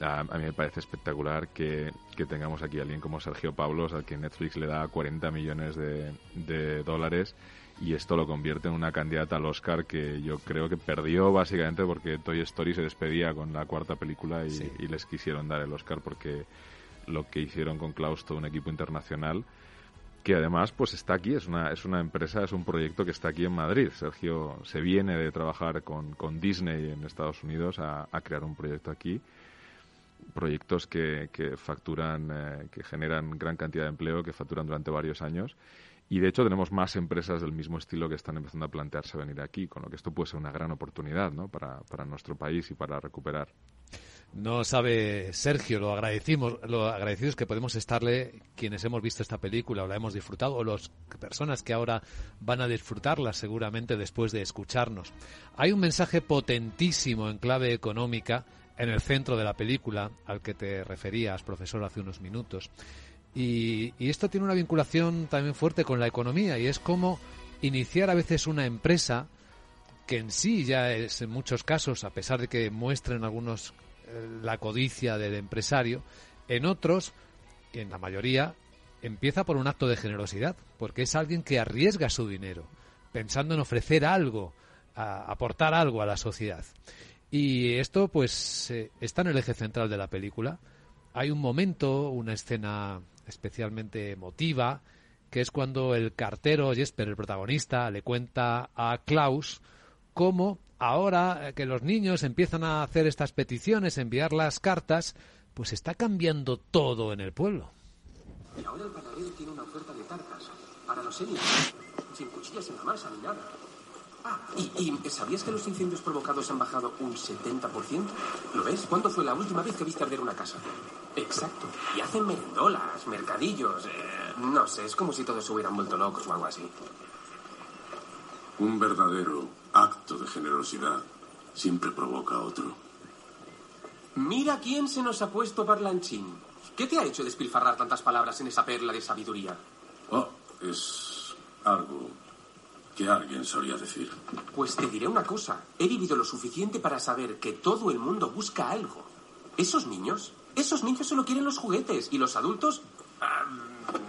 a, mí me parece espectacular que, tengamos aquí a alguien como Sergio Pablos, al que Netflix le da 40 millones de, dólares y esto lo convierte en una candidata al Oscar que yo creo que perdió básicamente porque Toy Story se despedía con la cuarta película y, les quisieron dar el Oscar porque lo que hicieron con Klaus, todo un equipo internacional que además pues está aquí, es una, es una empresa, es un proyecto que está aquí en Madrid. Sergio se viene de trabajar con, con Disney en Estados Unidos a crear un proyecto aquí proyectos que, facturan, eh, que generan gran cantidad de empleo, que facturan durante varios años. Y de hecho tenemos más empresas del mismo estilo que están empezando a plantearse venir aquí, con lo que esto puede ser una gran oportunidad ¿no? para, para nuestro país y para recuperar. No sabe Sergio lo agradecimos, lo agradecidos que podemos estarle quienes hemos visto esta película o la hemos disfrutado o las personas que ahora van a disfrutarla seguramente después de escucharnos. Hay un mensaje potentísimo en clave económica en el centro de la película al que te referías, profesor, hace unos minutos. Y, esto tiene una vinculación también fuerte con la economía y es como iniciar a veces una empresa que en sí ya es en muchos casos, a pesar de que muestren algunos eh, la codicia del empresario, en otros, en la mayoría, empieza por un acto de generosidad, porque es alguien que arriesga su dinero, pensando en ofrecer algo, aportar algo a la sociedad. Y esto, pues, eh, está en el eje central de la película. Hay un momento, una escena especialmente emotiva, que es cuando el cartero Jesper, el protagonista, le cuenta a Klaus cómo ahora que los niños empiezan a hacer estas peticiones, enviar las cartas, pues está cambiando todo en el pueblo. ahora el tiene una oferta de tartas para los seniors, sin cuchillas en la masa. ¿Y, sabías que los incendios provocados han bajado un 70%? ¿Lo ves? ¿Cuándo fue la última vez que viste arder una casa? Exacto. Y hacen merendolas, mercadillos. Eh, no sé, es como si todos se hubieran vuelto locos o algo así. Un verdadero acto de generosidad siempre provoca otro. Mira quién se nos ha puesto parlanchín. ¿Qué te ha hecho despilfarrar tantas palabras en esa perla de sabiduría? Oh, es algo que alguien solía decir. Pues te diré una cosa. He vivido lo suficiente para saber que todo el mundo busca algo. Esos niños, esos niños solo quieren los juguetes y los adultos, ah,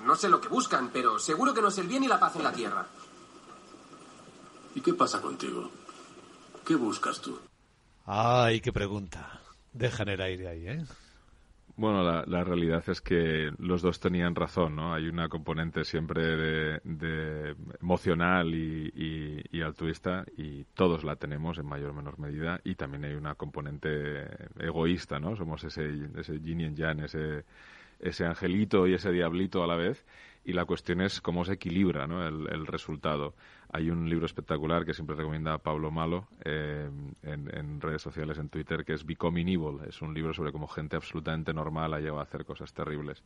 no sé lo que buscan, pero seguro que no es el bien y la paz en la tierra. ¿Y qué pasa contigo? ¿Qué buscas tú? Ay, qué pregunta. Dejan el aire ahí, ¿eh? Bueno, la, realidad es que los dos tenían razón, ¿no? Hay una componente siempre de, emocional y, altruista y todos la tenemos en mayor o menor medida y también hay una componente egoísta, ¿no? Somos ese, ese yin y yang, ese, ese angelito y ese diablito a la vez y la cuestión es cómo se equilibra ¿no? el, resultado. Hay un libro espectacular que siempre recomienda Pablo Malo eh, en, redes sociales, en Twitter, que es Becoming Evil. Es un libro sobre cómo gente absolutamente normal ha llegado a hacer cosas terribles.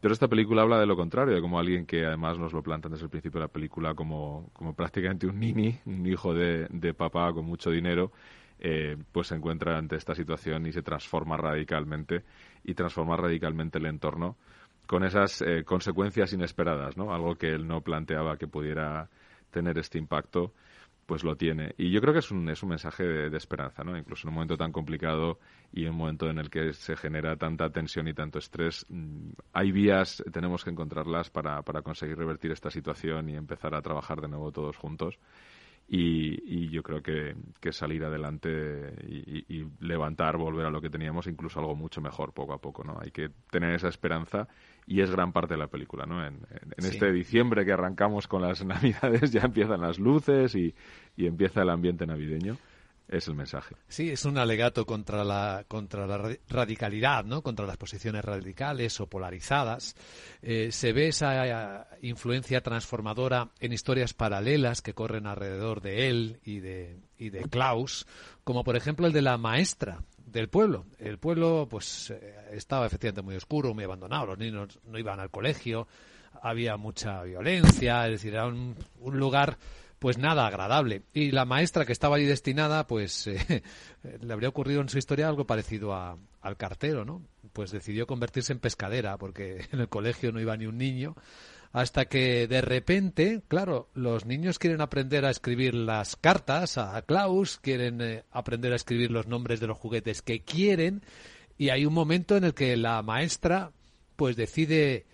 Pero esta película habla de lo contrario, de como alguien que además nos lo plantan desde el principio de la película como, como prácticamente un nini, un hijo de, de papá con mucho dinero, eh, pues se encuentra ante esta situación y se transforma radicalmente y transforma radicalmente el entorno con esas eh, consecuencias inesperadas, ¿no? Algo que él no planteaba que pudiera tener este impacto, pues lo tiene. Y yo creo que es un, es un mensaje de, esperanza, ¿no? Incluso en un momento tan complicado y en un momento en el que se genera tanta tensión y tanto estrés, mm, hay vías, tenemos que encontrarlas para, para conseguir revertir esta situación y empezar a trabajar de nuevo todos juntos. Y, yo creo que, que salir adelante y, levantar, volver a lo que teníamos, incluso algo mucho mejor poco a poco, ¿no? Hay que tener esa esperanza y es gran parte de la película, ¿no? En, este diciembre que arrancamos con las (laughs) navidades ya empiezan las luces y, y empieza el ambiente navideño es el mensaje. Sí, es un alegato contra la, contra la radicalidad, ¿no? contra las posiciones radicales o polarizadas. Eh, se ve esa eh, influencia transformadora en historias paralelas que corren alrededor de él y de, y de Klaus, como por ejemplo el de la maestra del pueblo. El pueblo pues eh, estaba efectivamente muy oscuro, muy abandonado, los niños no iban al colegio, había mucha violencia, es decir, era un, un lugar pues nada agradable. Y la maestra que estaba allí destinada, pues (laughs) eh, le habría ocurrido en su historia algo parecido a, al cartero, ¿no? Pues decidió convertirse en pescadera, porque (laughs) en el colegio no iba ni un niño, hasta que de repente, claro, los niños quieren aprender a escribir las cartas a Klaus, quieren eh, aprender a escribir los nombres de los juguetes que quieren, y hay un momento en el que la maestra pues decide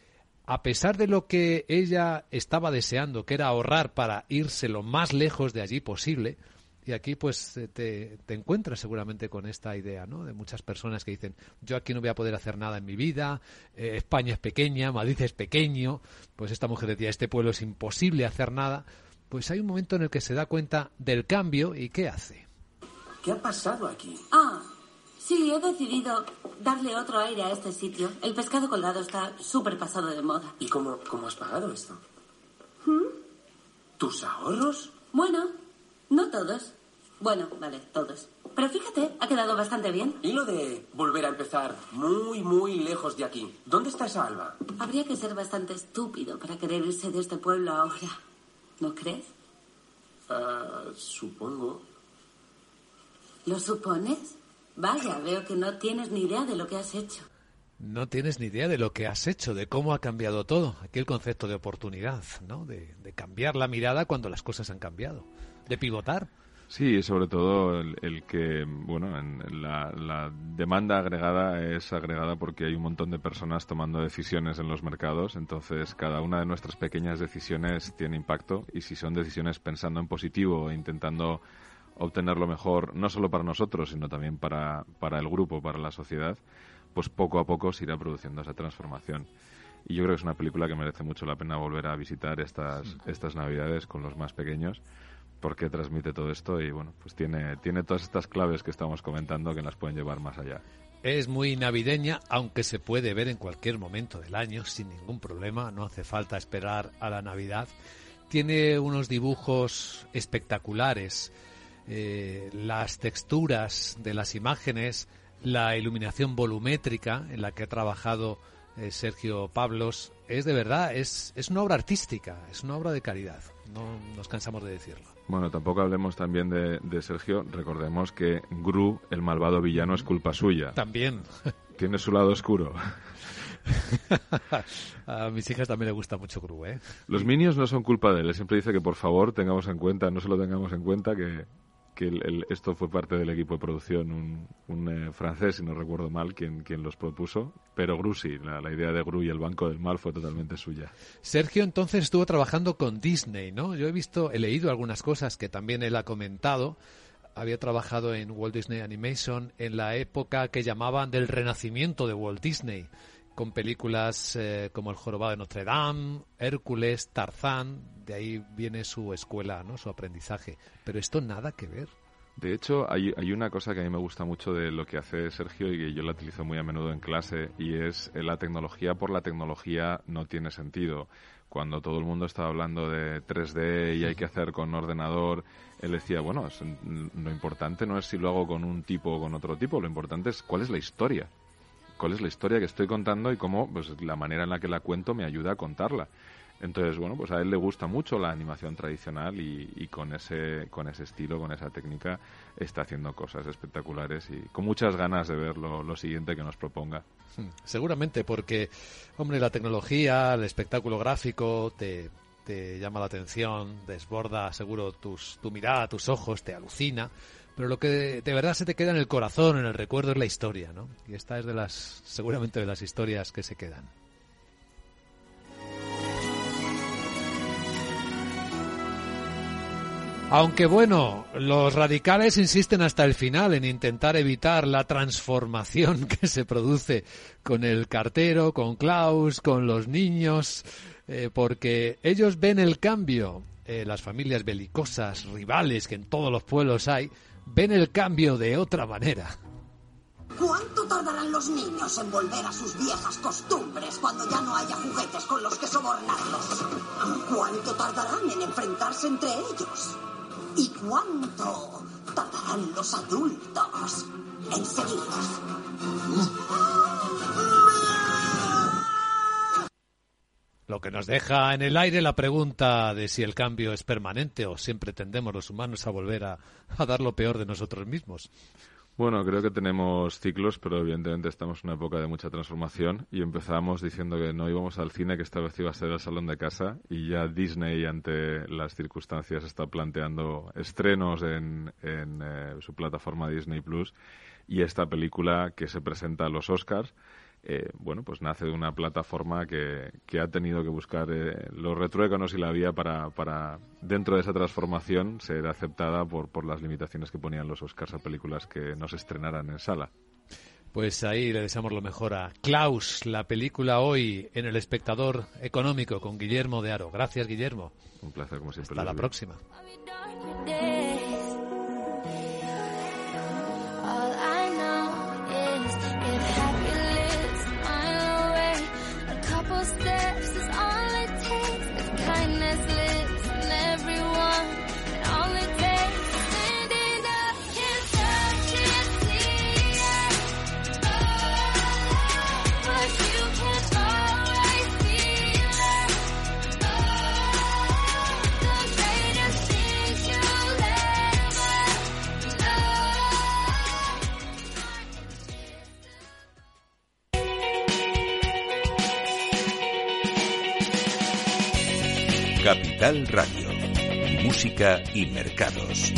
a pesar de lo que ella estaba deseando, que era ahorrar para irse lo más lejos de allí posible, y aquí pues te, encuentras seguramente con esta idea, ¿no? De muchas personas que dicen, yo aquí no voy a poder hacer nada en mi vida, eh, España es pequeña, Madrid es pequeño, pues esta mujer decía, este pueblo es imposible hacer nada, pues hay un momento en el que se da cuenta del cambio y ¿qué hace? ¿Qué ha pasado aquí? Ah, Sí, he decidido darle otro aire a este sitio. El pescado colgado está súper pasado de moda. ¿Y cómo, cómo has pagado esto? ¿Mm? ¿Tus ahorros? Bueno, no todos. Bueno, vale, todos. Pero fíjate, ha quedado bastante bien. ¿Y lo de volver a empezar muy, muy lejos de aquí? ¿Dónde está esa alba? Habría que ser bastante estúpido para querer irse de este pueblo ahora. ¿No crees? Ah, supongo. ¿Lo supones? Vaya, veo que no tienes ni idea de lo que has hecho. No tienes ni idea de lo que has hecho, de cómo ha cambiado todo. Aquí el concepto de oportunidad, ¿no? De, cambiar la mirada cuando las cosas han cambiado. De pivotar. Sí, sobre todo el, que, bueno, en la, la, demanda agregada es agregada porque hay un montón de personas tomando decisiones en los mercados, entonces cada una de nuestras pequeñas decisiones tiene impacto y si son decisiones pensando en positivo e intentando obtener lo mejor, no solo para nosotros, sino también para, para el grupo, para la sociedad, pues poco a poco se irá produciendo esa transformación. Y yo creo que es una película que merece mucho la pena volver a visitar estas, estas navidades con los más pequeños, porque transmite todo esto y bueno, pues tiene, tiene todas estas claves que estamos comentando que las pueden llevar más allá. Es muy navideña, aunque se puede ver en cualquier momento del año sin ningún problema, no hace falta esperar a la Navidad. Tiene unos dibujos espectaculares, eh, las texturas de las imágenes, la iluminación volumétrica en la que ha trabajado eh, Sergio Pablos, es de verdad, es, es una obra artística, es una obra de calidad, no nos cansamos de decirlo. Bueno, tampoco hablemos también de, de Sergio, recordemos que Gru, el malvado villano, es culpa suya. También. (laughs) Tiene su lado oscuro. (laughs) a mis hijas también le gusta mucho Gru, ¿eh? Los Minions no son culpa de él. Siempre dice que por favor tengamos en cuenta, no solo tengamos en cuenta que, esto fue parte del equipo de producción, un, eh, francés, si no recuerdo mal, quien, quien los propuso, pero Gru sí, la, idea de Gru y el Banco del Mal fue totalmente suya. Sergio entonces estuvo trabajando con Disney, ¿no? Yo he visto, he leído algunas cosas que también él ha comentado. Había trabajado en Walt Disney Animation en la época que llamaban del renacimiento de Walt Disney con películas eh, como El jorobado de Notre Dame, Hércules, Tarzán, de ahí viene su escuela, ¿no? su aprendizaje. Pero esto nada que ver. De hecho, hay, hay una cosa que a mí me gusta mucho de lo que hace Sergio y que yo la utilizo muy a menudo en clase y es eh, la tecnología por la tecnología no tiene sentido. Cuando todo el mundo estaba hablando de 3D y hay que hacer con ordenador, él decía, bueno, lo importante no es si lo hago con un tipo o con otro tipo, lo importante es cuál es la historia cuál es la historia que estoy contando y cómo pues, la manera en la que la cuento me ayuda a contarla. Entonces, bueno, pues a él le gusta mucho la animación tradicional y, con, ese, con ese estilo, con esa técnica, está haciendo cosas espectaculares y con muchas ganas de ver lo, siguiente que nos proponga. Hmm, seguramente, porque, hombre, la tecnología, el espectáculo gráfico te, te llama la atención, desborda seguro tus, tu mirada, tus ojos, te alucina pero lo que de verdad se te queda en el corazón, en el recuerdo, es la historia, ¿no? Y esta es de las, seguramente de las historias que se quedan. Aunque bueno, los radicales insisten hasta el final en intentar evitar la transformación (laughs) que se produce con el cartero, con Klaus, con los niños, eh, porque ellos ven el cambio, eh, las familias belicosas, rivales que en todos los pueblos hay, ven el cambio de otra manera. ¿Cuánto tardarán los niños en volver a sus viejas costumbres cuando ya no haya juguetes con los que sobornarlos? ¿Cuánto tardarán en enfrentarse entre ellos? ¿Y cuánto tardarán los adultos en seguirlos? Lo que nos deja en el aire la pregunta de si el cambio es permanente o siempre tendemos los humanos a volver a, dar lo peor de nosotros mismos. Bueno, creo que tenemos ciclos, pero evidentemente estamos en una época de mucha transformación y empezamos diciendo que no íbamos al cine, que esta vez iba a ser el salón de casa y ya Disney, ante las circunstancias, está planteando estrenos en, en eh, su plataforma Disney Plus y esta película que se presenta a los Oscars eh, bueno, pues nace de una plataforma que, que ha tenido que buscar eh, los retruécanos y la vía para, para, dentro de esa transformación, ser aceptada por, por las limitaciones que ponían los Oscars a películas que no se estrenaran en sala. Pues ahí le deseamos lo mejor a Klaus, la película hoy en El Espectador Económico con Guillermo de Aro. Gracias, Guillermo. Un placer, como siempre. Hasta la próxima. Radio. Música y mercados.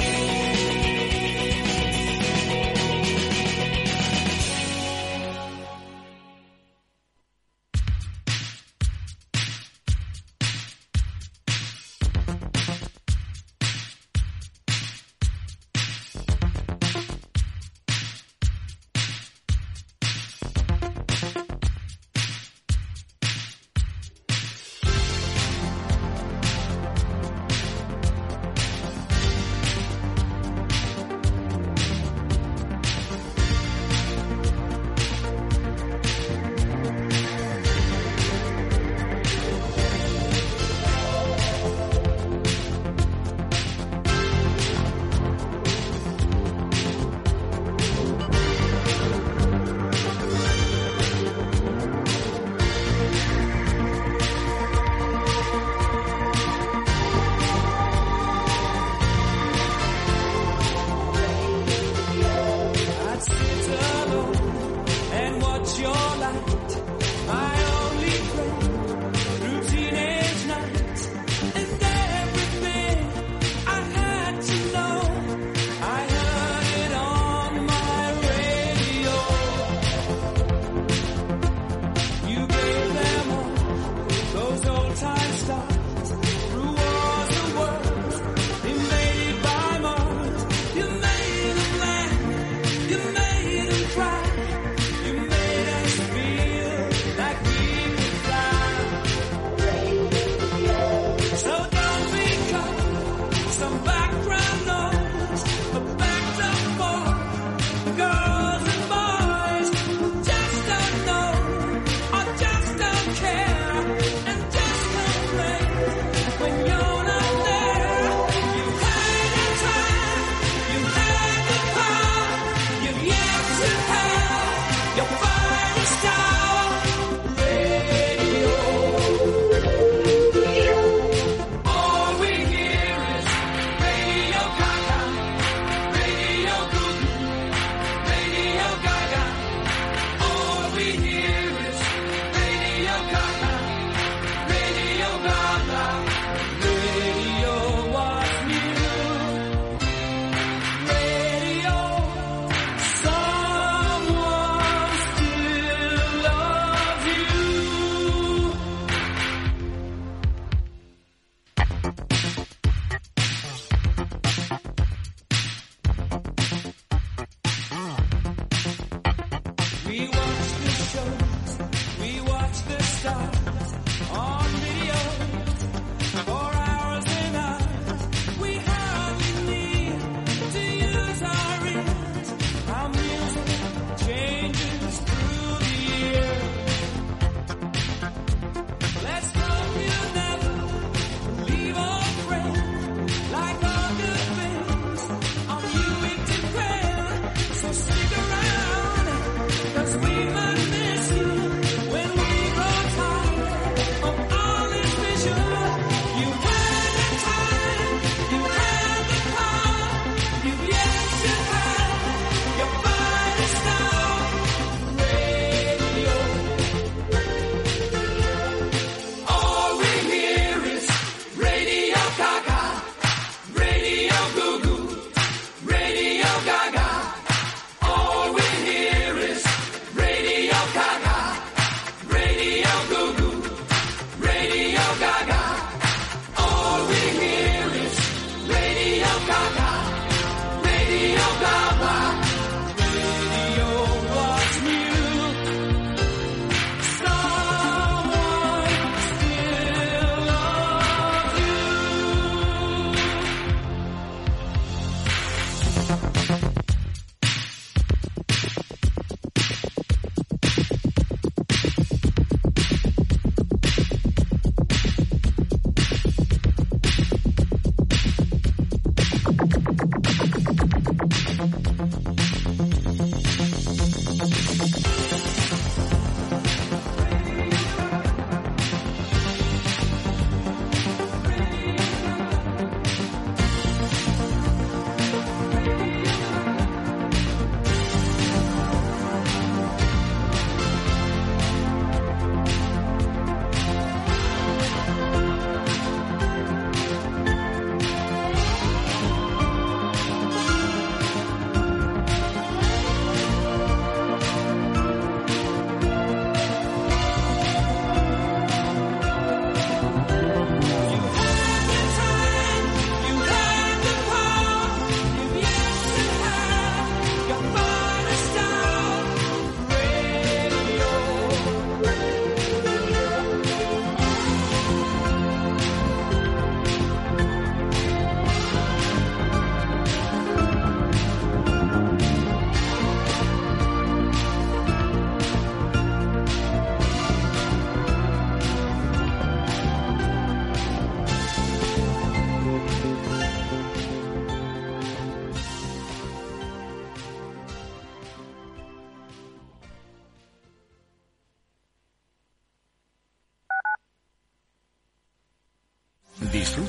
show.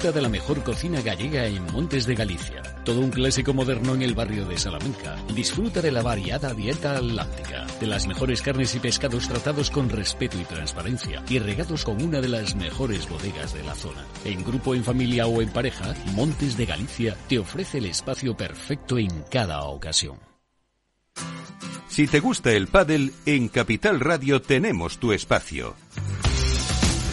De la mejor cocina gallega en Montes de Galicia. Todo un clásico moderno en el barrio de Salamanca. Disfruta de la variada dieta atlántica, de las mejores carnes y pescados tratados con respeto y transparencia y regados con una de las mejores bodegas de la zona. En grupo, en familia o en pareja, Montes de Galicia te ofrece el espacio perfecto en cada ocasión. Si te gusta el pádel, en Capital Radio tenemos tu espacio.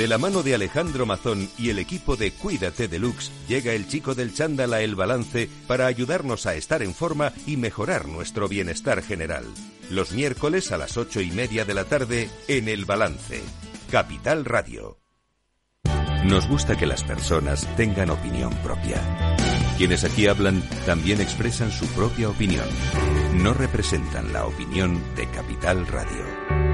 De la mano de Alejandro Mazón y el equipo de Cuídate Deluxe, llega el chico del chándal a El Balance para ayudarnos a estar en forma y mejorar nuestro bienestar general. Los miércoles a las ocho y media de la tarde en El Balance. Capital Radio. Nos gusta que las personas tengan opinión propia. Quienes aquí hablan también expresan su propia opinión. no representan la opinión de Capital Radio.